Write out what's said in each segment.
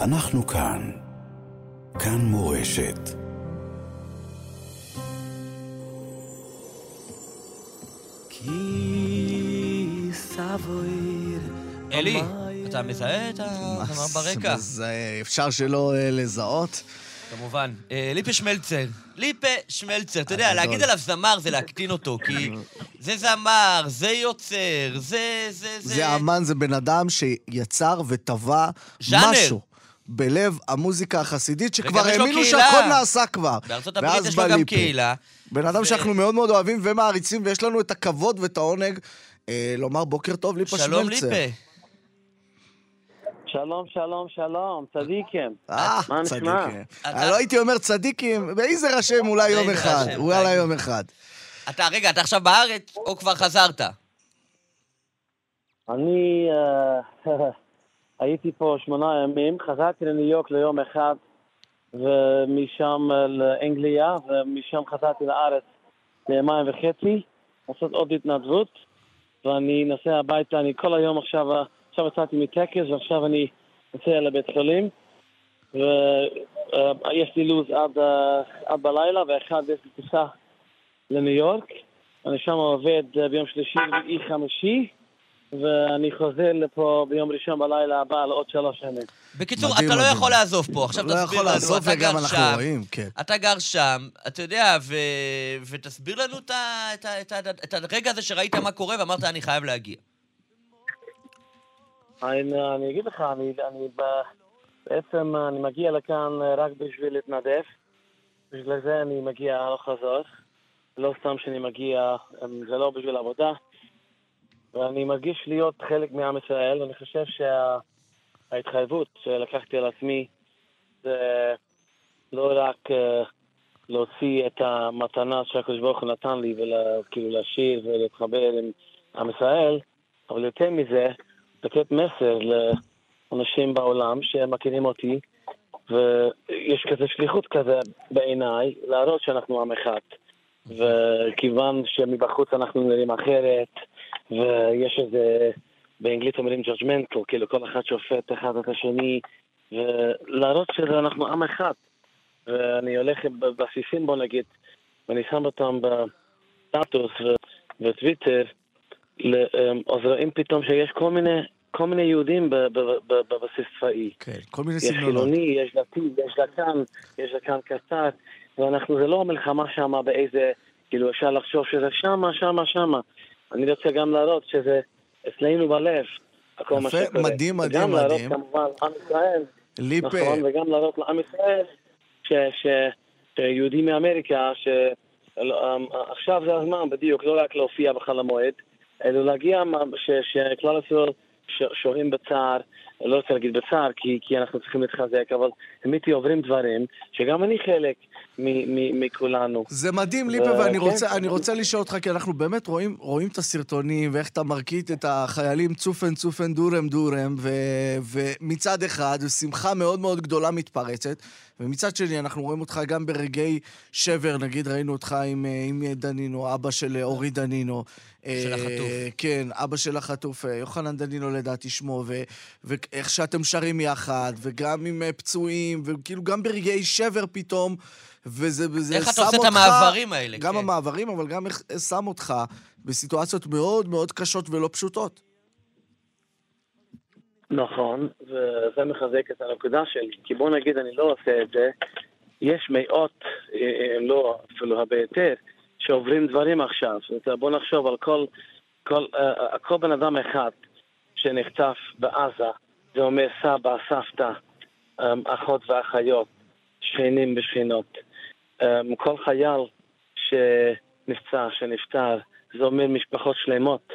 אנחנו כאן. כאן מורשת. אלי, אתה מזהה את הזמר ברקע? מזהה, אפשר שלא אה, לזהות. כמובן. אה, ליפה שמלצר. ליפה שמלצר. אתה יודע. להגיד עליו זמר זה להקטין אותו, כי זה זמר, זה יוצר, זה... זה... זה אמן, זה בן אדם שיצר וטבע ז'אנר. משהו בלב המוזיקה החסידית, שכבר האמינו. שהכל נעשה כבר. בארצות הברית יש לו גם. קהילה. בן אדם ו- שאנחנו מאוד מאוד אוהבים ומעריצים, ויש לנו את הכבוד ואת העונג אה, לומר בוקר טוב, ליפה שמלצר. שלום ליפה. שלום, שלום, שלום, צדיקים. אה? צדיקים. אני לא הייתי אומר צדיקים, ואיזה רשם אולי יום באיזה אחד. אולי. יום אחד. אתה, רגע, אתה עכשיו בארץ, או כבר חזרת? אני אה, הייתי פה שמונה ימים, חזרתי לניו יורק ליום אחד, ומשם לאנגליה, ומשם חזרתי לארץ ליומיים וחצי, לעשות עוד התנדבות, ואני נוסע הביתה, אני כל היום עכשיו, עכשיו יצאתי מטקס, ועכשיו אני נוסע לבית חולים, ויש לי לו"ז עד, עד בלילה, ואחד יש לי טיסה לניו יורק. אני שם עובד ביום שלישי, רביעי, חמישי, ואני חוזר לפה ביום ראשון בלילה הבא לעוד שלוש שנים. בקיצור, מדהים, אתה לא מדהים. יכול לעזוב פה. עכשיו לא תסביר יכול לנו, לעזוב, אתה גר שם. רואים, כן. אתה גר שם, אתה יודע, ו... ותסביר לנו את, ה... את, ה... את, ה... את הרגע הזה שראית מה קורה ואמרת, אני חייב להגיע. אני, אני אגיד לך, אני, אני ב, בעצם אני מגיע לכאן רק בשביל להתנדב. בגלל זה אני מגיע הלוך חזור. לא סתם שאני מגיע, זה לא בשביל עבודה. ואני מרגיש להיות חלק מעם ישראל, ואני חושב שההתחייבות שלקחתי על עצמי זה לא רק אה, להוציא את המתנה שהקדוש ברוך הוא נתן לי, וכאילו לשיר ולהתחבר עם עם ישראל, אבל יותר מזה, לתת מסר לאנשים בעולם שמכירים אותי, ויש כזה שליחות כזה בעיניי, להראות שאנחנו עם אחד. וכיוון שמבחוץ אנחנו נראים אחרת, ויש איזה, באנגלית אומרים judgmental, כאילו כל אחד שופט אחד את השני, ולהראות שאנחנו עם אחד. ואני הולך בבסיסים, בוא נגיד, ואני שם אותם בסטטוס וטוויטר, אמ, אז רואים פתאום שיש כל מיני, כל מיני יהודים בבסיס צבאי. כן, כל מיני יש סגנונות. חילוני, יש דתי, יש דתן, יש דתן קצר, ואנחנו, זה לא המלחמה שמה באיזה, כאילו אפשר לחשוב שזה שמה, שמה, שמה. אני רוצה גם להראות שזה אצלנו בלב, הכל מה יפה, שקורה. מדהים, מדהים, וגם להראות מדהים. כמובן עם ישראל, ליפה, נכון, וגם להראות לעם ישראל ש- ש- שיהודים מאמריקה, שעכשיו זה הזמן בדיוק, לא רק להופיע בחל המועד, אלא להגיע ש- שכלל ישראל שוהים בצער, לא רוצה להגיד בצער, כי, כי אנחנו צריכים להתחזק, אבל אמיתי עוברים דברים, שגם אני חלק מכולנו. זה מדהים, ליפה, ואני כן. רוצה, אני רוצה לשאול אותך, כי אנחנו באמת רואים, רואים את הסרטונים, ואיך אתה מרקיט את החיילים צופן צופן דורם דורם, ו, ומצד אחד, שמחה מאוד מאוד גדולה מתפרצת, ומצד שני, אנחנו רואים אותך גם ברגעי שבר, נגיד ראינו אותך עם, אה, עם דנינו, אבא של אה, אורי דנינו. של אה, החטוף. כן, אבא של החטוף, יוחנן דנינו לדעתי שמו, ו- ואיך שאתם שרים יחד, וגם עם פצועים, וכאילו גם ברגעי שבר פתאום, וזה וזה איך אתה שם עושה את אותך- המעברים האלה? גם כן. המעברים, אבל גם איך שם אותך בסיטואציות מאוד מאוד קשות ולא פשוטות. נכון, וזה מחזק את הנקודה שלי, כי בוא נגיד אני לא עושה את זה, יש מאות, אה, אם לא אפילו הרבה יותר, שעוברים דברים עכשיו. זאת אומרת, בוא נחשוב על כל, כל, אה, כל בן אדם אחד שנחטף בעזה, זה אומר סבא, סבתא, אה, אחות ואחיות, שכנים ושכנות. אה, כל חייל שנפצע, שנפטר, זה אומר משפחות שלמות.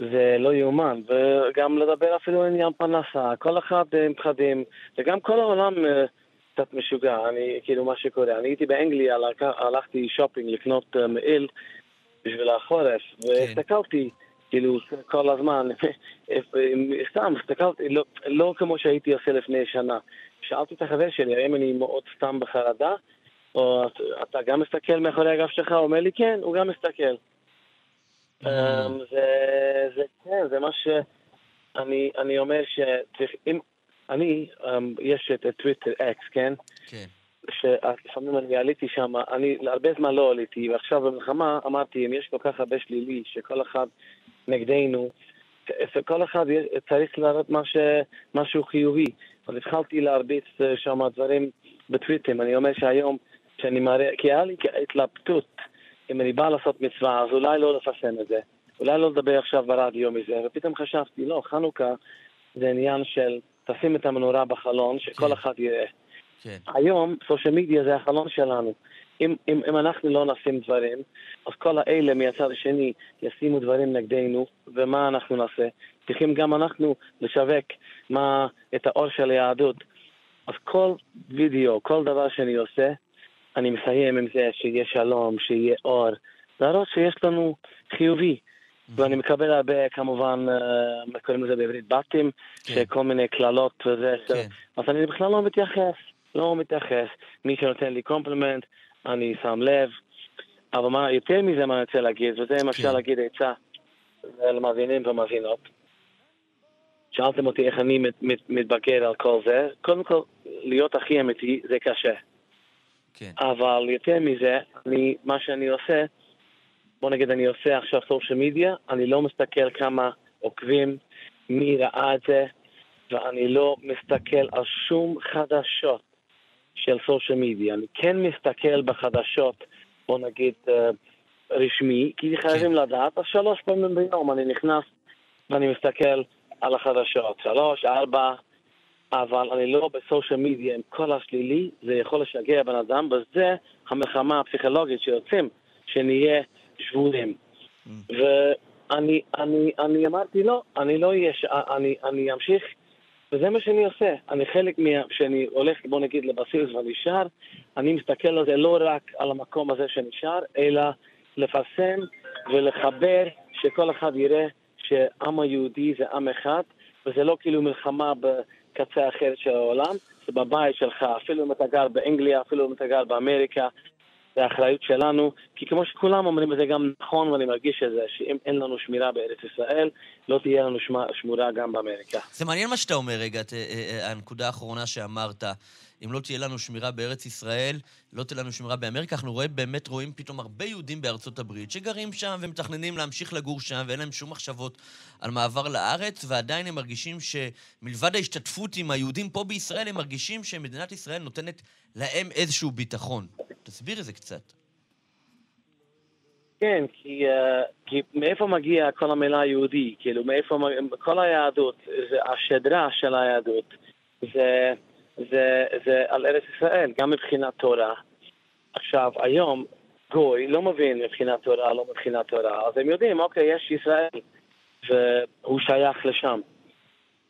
זה לא יאומן, וגם לדבר אפילו על עניין פרנסה, כל אחד אה, עם פחדים, וגם כל העולם אה, קצת משוגע, אני, כאילו מה שקורה. אני הייתי באנגליה, הלכתי שופינג לקנות אה, מעיל בשביל החורף, והסתכלתי, כאילו, כל הזמן, סתם, הסתכלתי, לא, לא כמו שהייתי עושה לפני שנה. שאלתי את החבר שלי, האם אני מאוד סתם בחרדה, או "אתה- גם מסתכל מאחורי הגב שלך? הוא אומר לי, כן, הוא גם מסתכל. אמ, זה, זה, כן, זה מה שאני אני אומר שצריך, אם, אני, אמ, יש את טוויטר אקס, כן? כן. שלפעמים אני עליתי שם, אני הרבה זמן לא עליתי, ועכשיו במלחמה אמרתי, אם יש כל כך הרבה שלילי, שכל אחד נגדנו, כל אחד צריך להראות משהו חיובי. אז התחלתי להרביץ אה, שם דברים בטוויטים. אני אומר שהיום, שאני מראה, כי היה לי התלבטות, אם אני בא לעשות מצווה, אז אולי לא לפרסם את זה. אולי לא לדבר עכשיו ברדיו מזה, ופתאום חשבתי, לא, חנוכה זה עניין של תשים את המנורה בחלון, שכל כן. אחד יראה. כן. היום, סושיאל מדיה זה החלון שלנו. אם, אם, אם אנחנו לא נשים דברים, אז כל האלה מהצד השני ישימו דברים נגדנו, ומה אנחנו נעשה? צריכים גם אנחנו לשווק מה, את האור של היהדות. אז כל וידאו, כל דבר שאני עושה, אני מסיים עם זה שיהיה שלום, שיהיה אור, להראות שיש לנו חיובי. Mm-hmm. ואני מקבל הרבה, כמובן, uh, קוראים לזה בעברית הייטים, כן. שכל מיני קללות וזה. כן. אז אני בכלל לא מתייחס, לא מתייחס. מי שנותן לי compliment, אני שם לב. אבל מה, יותר מזה מה אני רוצה להגיד, וזה אפשר כן. להגיד עצה למאזינים ומאזינות. שאלתם אותי איך אני מת, מת, מתבגר על כל זה. קודם כל, להיות הכי אמיתי זה קשה. כן. אבל יותר מזה, אני, מה שאני עושה, בוא נגיד אני עושה עכשיו סושיאל מדיה, אני לא מסתכל כמה עוקבים, מי ראה את זה, ואני לא מסתכל על שום חדשות של סושיאל מדיה. אני כן מסתכל בחדשות, בוא נגיד, אה, רשמי, כי חייבים כן. לדעת, אז שלוש פעמים ביום אני נכנס ואני מסתכל על החדשות, שלוש, ארבע, אבל אני לא בסושיאל מדיה עם כל השלילי, זה יכול לשגע בן אדם, וזה המלחמה הפסיכולוגית שיוצאים, שנהיה שבויים. Mm. ואני אני, אני אמרתי לא, אני לא אהיה, אני, אני אמשיך, וזה מה שאני עושה. אני חלק מה... שאני הולך, בוא נגיד, לבסיס ואני שר, אני מסתכל על זה לא רק על המקום הזה שנשאר, אלא לפרסם ולחבר, שכל אחד יראה שהעם היהודי זה עם אחד, וזה לא כאילו מלחמה בקצה אחר של העולם, זה בבית שלך, אפילו אם אתה גר באנגליה, אפילו אם אתה גר באמריקה, זה האחריות שלנו, כי כמו שכולם אומרים, וזה גם נכון, ואני מרגיש את זה, שאם אין לנו שמירה בארץ ישראל, לא תהיה לנו שמורה גם באמריקה. זה מעניין מה שאתה אומר רגע, אה, אה, הנקודה האחרונה שאמרת. אם לא תהיה לנו שמירה בארץ ישראל, לא תהיה לנו שמירה באמריקה. אנחנו רואים, באמת רואים פתאום הרבה יהודים בארצות הברית שגרים שם ומתכננים להמשיך לגור שם ואין להם שום מחשבות על מעבר לארץ, ועדיין הם מרגישים שמלבד ההשתתפות עם היהודים פה בישראל, הם מרגישים שמדינת ישראל נותנת להם איזשהו ביטחון. תסביר את זה קצת. כן, כי, uh, כי מאיפה מגיע כל המילה יהודי? כאילו, מאיפה, כל היהדות, זה השדרה של היהדות, זה זה, זה על ארץ ישראל, גם מבחינת תורה. עכשיו, היום גוי לא מבין מבחינת תורה, לא מבחינת תורה, אז הם יודעים, אוקיי, יש ישראל, והוא שייך לשם.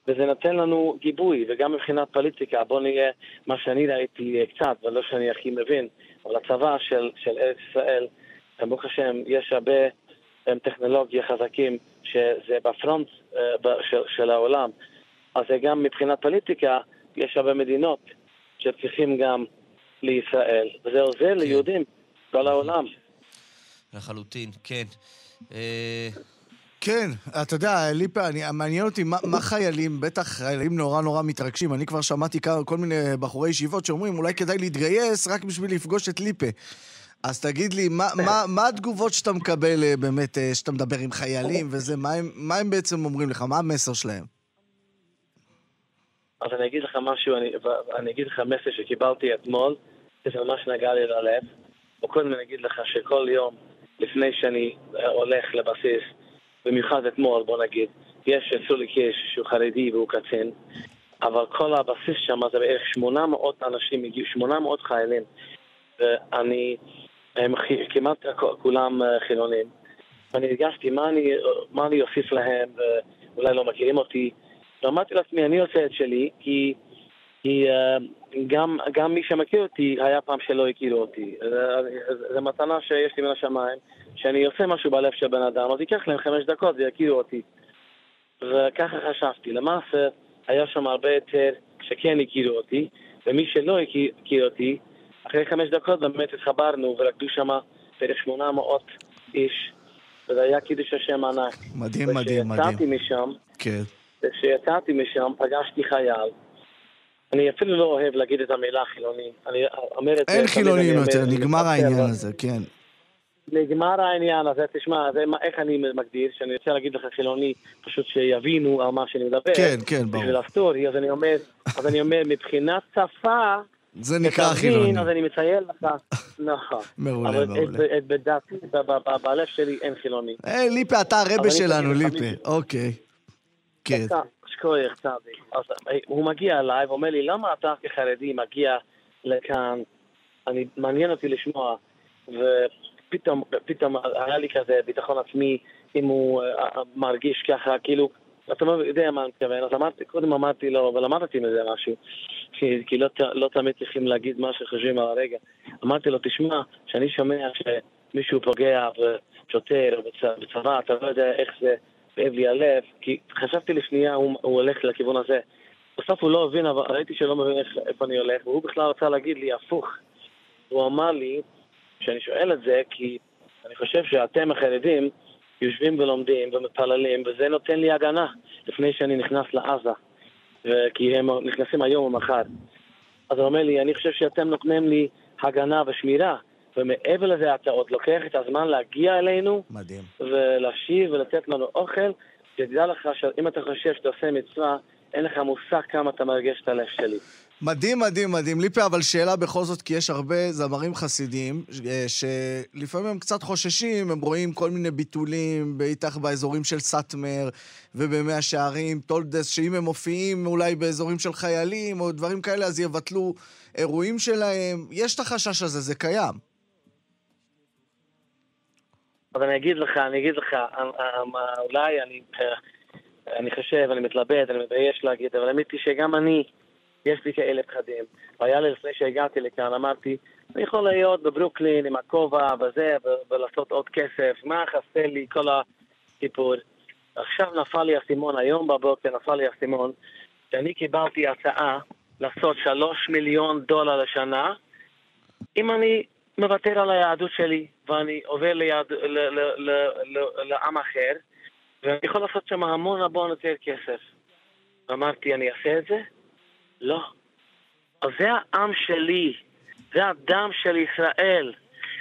וזה נותן לנו גיבוי, וגם מבחינת פוליטיקה, בוא נהיה, מה שאני ראיתי קצת, ולא שאני הכי מבין, אבל הצבא של, של ארץ ישראל, ברוך השם, יש הרבה הם, טכנולוגיה חזקים, שזה בפרונט של, של העולם. אז זה גם מבחינת פוליטיקה, יש הרבה מדינות שצריכים גם לישראל, וזה עוזר כן. ליהודים כל העולם. לחלוטין, כן. אה, כן, אתה יודע, ליפה, אני, מעניין אותי מה, מה חיילים, בטח חיילים נורא נורא מתרגשים. אני כבר שמעתי כל מיני בחורי ישיבות שאומרים, אולי כדאי להתגייס רק בשביל לפגוש את ליפה. אז תגיד לי, מה, מה, מה התגובות שאתה מקבל אה, באמת, אה, שאתה מדבר עם חיילים וזה, מה הם, מה הם בעצם אומרים לך? מה המסר שלהם? אז אני אגיד לך משהו, אני, אני אגיד לך מסר שקיבלתי אתמול, זה ממש נגע לי ללב. או קודם אני אגיד לך שכל יום לפני שאני הולך לבסיס, במיוחד אתמול בוא נגיד, יש אצלי קיש שהוא חרדי והוא קצין, אבל כל הבסיס שם זה בערך 800 אנשים הגיעו, 800 חיילים, ואני, הם כמעט כולם אה, חילונים, ואני הרגשתי מה אני, מה אני אוסיף להם, ואולי לא מכירים אותי, ואמרתי לעצמי, אני עושה את שלי, כי, כי uh, גם, גם מי שמכיר אותי, היה פעם שלא הכירו אותי. זו מתנה שיש לי מן השמיים, שאני עושה משהו בלב של בן אדם, אז ייקח להם חמש דקות ויכירו אותי. וככה חשבתי. למעשה, היה שם הרבה יותר שכן הכירו אותי, ומי שלא הכיר אותי, אחרי חמש דקות באמת התחברנו ורקדו שם בערך 800 איש, וזה היה קידוש השם ענק. מדהים, מדהים, מדהים. וכשיצאתי משם, כן. כשיצאתי משם פגשתי חייל, אני אפילו לא אוהב להגיד את המילה חילוני. אני אומר את זה... אין חילונים יותר, נגמר העניין אבל- הזה, כן. נגמר העניין הזה, תשמע, זה מה- איך אני מגדיר, שאני רוצה להגיד לך חילוני, פשוט שיבינו על מה שאני מדבר. כן, כן, ברור. בשביל ה story, אז אני אומר, אז אני אומר, מבחינת שפה, זה נקרא חילוני. אז אני מציין לך, נכון. מעולה, אבל מעולה. את- בדעתי, בלב שלי אין חילוני. היי, ליפה, אתה הרבה שלנו, ליפה. אוקיי. כן. אתה, שכוייך צדיק. אז אה, הוא מגיע אליי ואומר לי, למה אתה כחרדי מגיע לכאן? אני, מעניין אותי לשמוע. ופתאום פתאום היה לי כזה ביטחון עצמי, אם הוא אה, אה, מרגיש ככה, כאילו, אתה לא יודע מה אני מתכוון. אז אמרתי, קודם אמרתי לו, ולמדתי מזה משהו, כי, כי לא, לא תמיד צריכים להגיד מה שחושבים על הרגע. אמרתי לו, תשמע, כשאני שומע שמישהו פוגע בשוטר או בצ- בצבא, אתה לא יודע איך זה כואב לי הלב, כי חשבתי לשנייה, הוא, הוא הולך לכיוון הזה. בסוף הוא לא הבין, אבל ראיתי שלא מבין איך, איפה אני הולך, והוא בכלל רצה להגיד לי הפוך. הוא אמר לי, שאני שואל את זה, כי אני חושב שאתם החרדים יושבים ולומדים ומתפללים, וזה נותן לי הגנה לפני שאני נכנס לעזה, כי הם נכנסים היום או מחר. אז הוא אומר לי, אני חושב שאתם נותנים לי הגנה ושמירה, ומעבר לזה אתה עוד לוקח את הזמן להגיע אלינו, מדהים. ולהשיב ולתת לנו אוכל, תדע לך שאם אתה חושב שאתה עושה מצווה, אין לך מושג כמה אתה מרגש את הלב שלי. מדהים, מדהים, מדהים. ליפה, אבל שאלה בכל זאת, כי יש הרבה זמרים חסידים, אה, שלפעמים הם קצת חוששים, הם רואים כל מיני ביטולים, בטח באזורים של סאטמר ובמאה שערים, תולדות, שאם הם מופיעים אולי באזורים של חיילים או דברים כאלה, אז יבטלו אירועים שלהם. יש את החשש הזה, זה קיים. אבל אני אגיד לך, אני אגיד לך, אה, אה, מה, אולי אני, אה, אני חושב, אני מתלבט, אני מתבייש להגיד, אבל האמת היא שגם אני, יש לי כאלה פחדים. והיה לי לפני שהגעתי לכאן, אמרתי, אני יכול להיות בברוקלין עם הכובע וזה, ולעשות עוד כסף, מה חסר לי כל הסיפור. עכשיו נפל לי האסימון, היום בבוקר נפל לי האסימון, שאני קיבלתי הצעה לעשות שלוש מיליון דולר לשנה, אם אני מוותר על היהדות שלי ואני עובר ליהד... ל... ל... ל... ל... לעם אחר, ואני יכול לעשות שם המון המון יותר כסף. ואמרתי, אני אעשה את זה? לא. אז זה העם שלי, זה הדם של ישראל.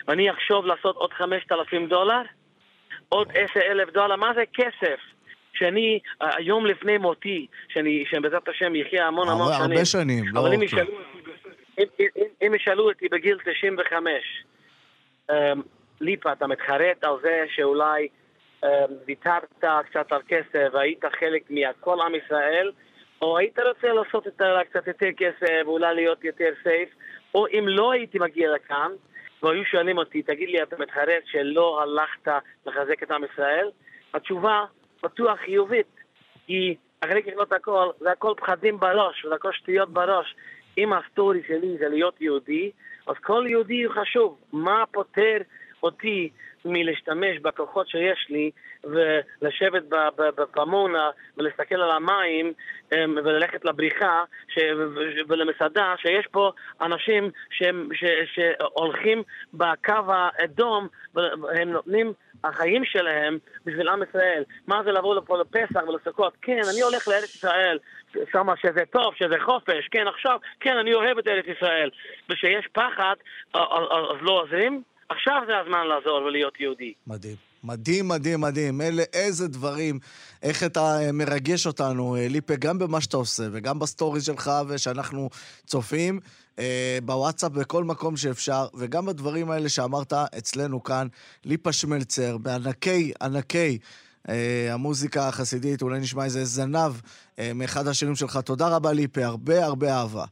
ואני אחשוב לעשות עוד 5,000 דולר? עוד 10,000 דולר? מה זה כסף? שאני, היום לפני מותי, שאני, שבעזרת השם יחיה המון המון שנים. הרבה שנים, לא... אבל אם. ישאלו אותי, אם- אם- אם ישאלו אותי בגיל 95, אמ, ליפה, אתה מתחרט על זה שאולי אמ, ויתרת קצת על כסף והיית חלק מכל עם ישראל, או היית רוצה לעשות את ה- קצת יותר כסף ואולי להיות יותר safe, או אם לא הייתי מגיע לכאן, והיו שואלים אותי, תגיד לי, אתה מתחרט שלא הלכת לחזק את עם ישראל? התשובה בטוח חיובית, כי אחרי ככלות הכל, זה הכל פחדים בראש, וזה הכל שטויות בראש. אם ה story שלי זה להיות יהודי, אז כל יהודי הוא חשוב. מה פותר אותי מלהשתמש בכוחות שיש לי ולשבת בפמונה ולהסתכל על המים אמ, וללכת לבריכה ש... ולמסעדה שיש פה אנשים שהם, ש... שהולכים בקו האדום והם נותנים החיים שלהם בשביל עם ישראל. מה זה לבוא לפה לפסח ולסוכות? כן, אני הולך לארץ ישראל, שמה שזה טוב, שזה חופש, כן, עכשיו, כן, אני אוהב את ארץ ישראל. וכשיש פחד, אז לא עוזרים? עכשיו זה הזמן לעזור ולהיות יהודי. מדהים. מדהים, מדהים, מדהים. אלה, איזה דברים, איך אתה אה, מרגש אותנו, אה, ליפה, גם במה שאתה עושה וגם ב stories שלך ושאנחנו צופים, אה, בוואטסאפ, בכל מקום שאפשר, וגם בדברים האלה שאמרת אצלנו כאן, ליפה שמלצר, בענקי, ענקי אה, המוזיקה החסידית, אולי נשמע איזה זנב אה, מאחד השירים שלך. תודה רבה, ליפה, הרבה הרבה אהבה.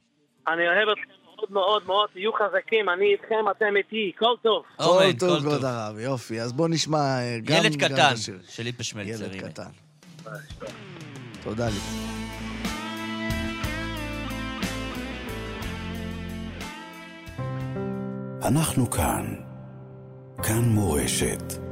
אני אוהב אתכם מאוד מאוד מאוד, תהיו חזקים, אני איתכם, אתם איתי, כל טוב. כל טוב, כבוד. הרב, יופי. אז בוא נשמע אה, גם... ילד קטן. של ליפה שמלצר, ילד. קטן. תודה, ליפה. אנחנו כאן. כאן מורשת.